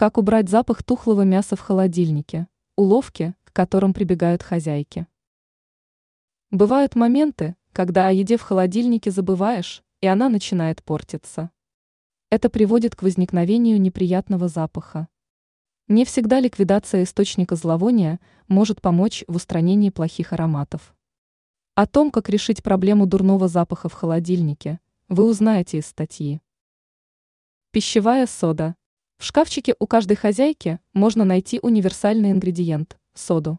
Как убрать запах тухлого мяса в холодильнике? Уловки, к которым прибегают хозяйки. Бывают моменты, когда о еде в холодильнике забываешь, и она начинает портиться. Это приводит к возникновению неприятного запаха. Не всегда ликвидация источника зловония может помочь в устранении плохих ароматов. О том, как решить проблему дурного запаха в холодильнике, вы узнаете из статьи. Пищевая сода. В шкафчике у каждой хозяйки можно найти универсальный ингредиент – соду.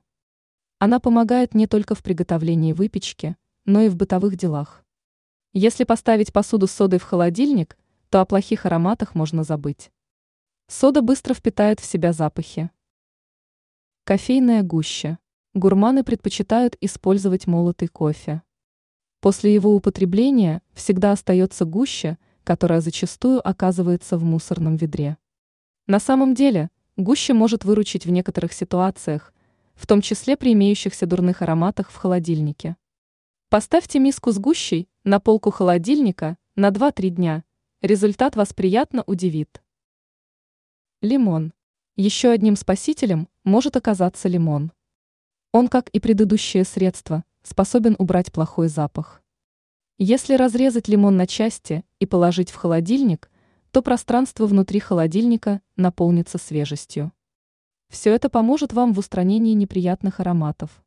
Она помогает не только в приготовлении выпечки, но и в бытовых делах. Если поставить посуду с содой в холодильник, то о плохих ароматах можно забыть. Сода быстро впитает в себя запахи. Кофейная гуща. Гурманы предпочитают использовать молотый кофе. После его употребления всегда остается гуща, которая зачастую оказывается в мусорном ведре. На самом деле, гуща может выручить в некоторых ситуациях, в том числе при имеющихся дурных ароматах в холодильнике. Поставьте миску с гущей на полку холодильника на 2-3 дня. Результат вас приятно удивит. Лимон. Еще одним спасителем может оказаться лимон. Он, как и предыдущие средства, способен убрать плохой запах. Если разрезать лимон на части и положить в холодильник, то пространство внутри холодильника наполнится свежестью. Все это поможет вам в устранении неприятных ароматов.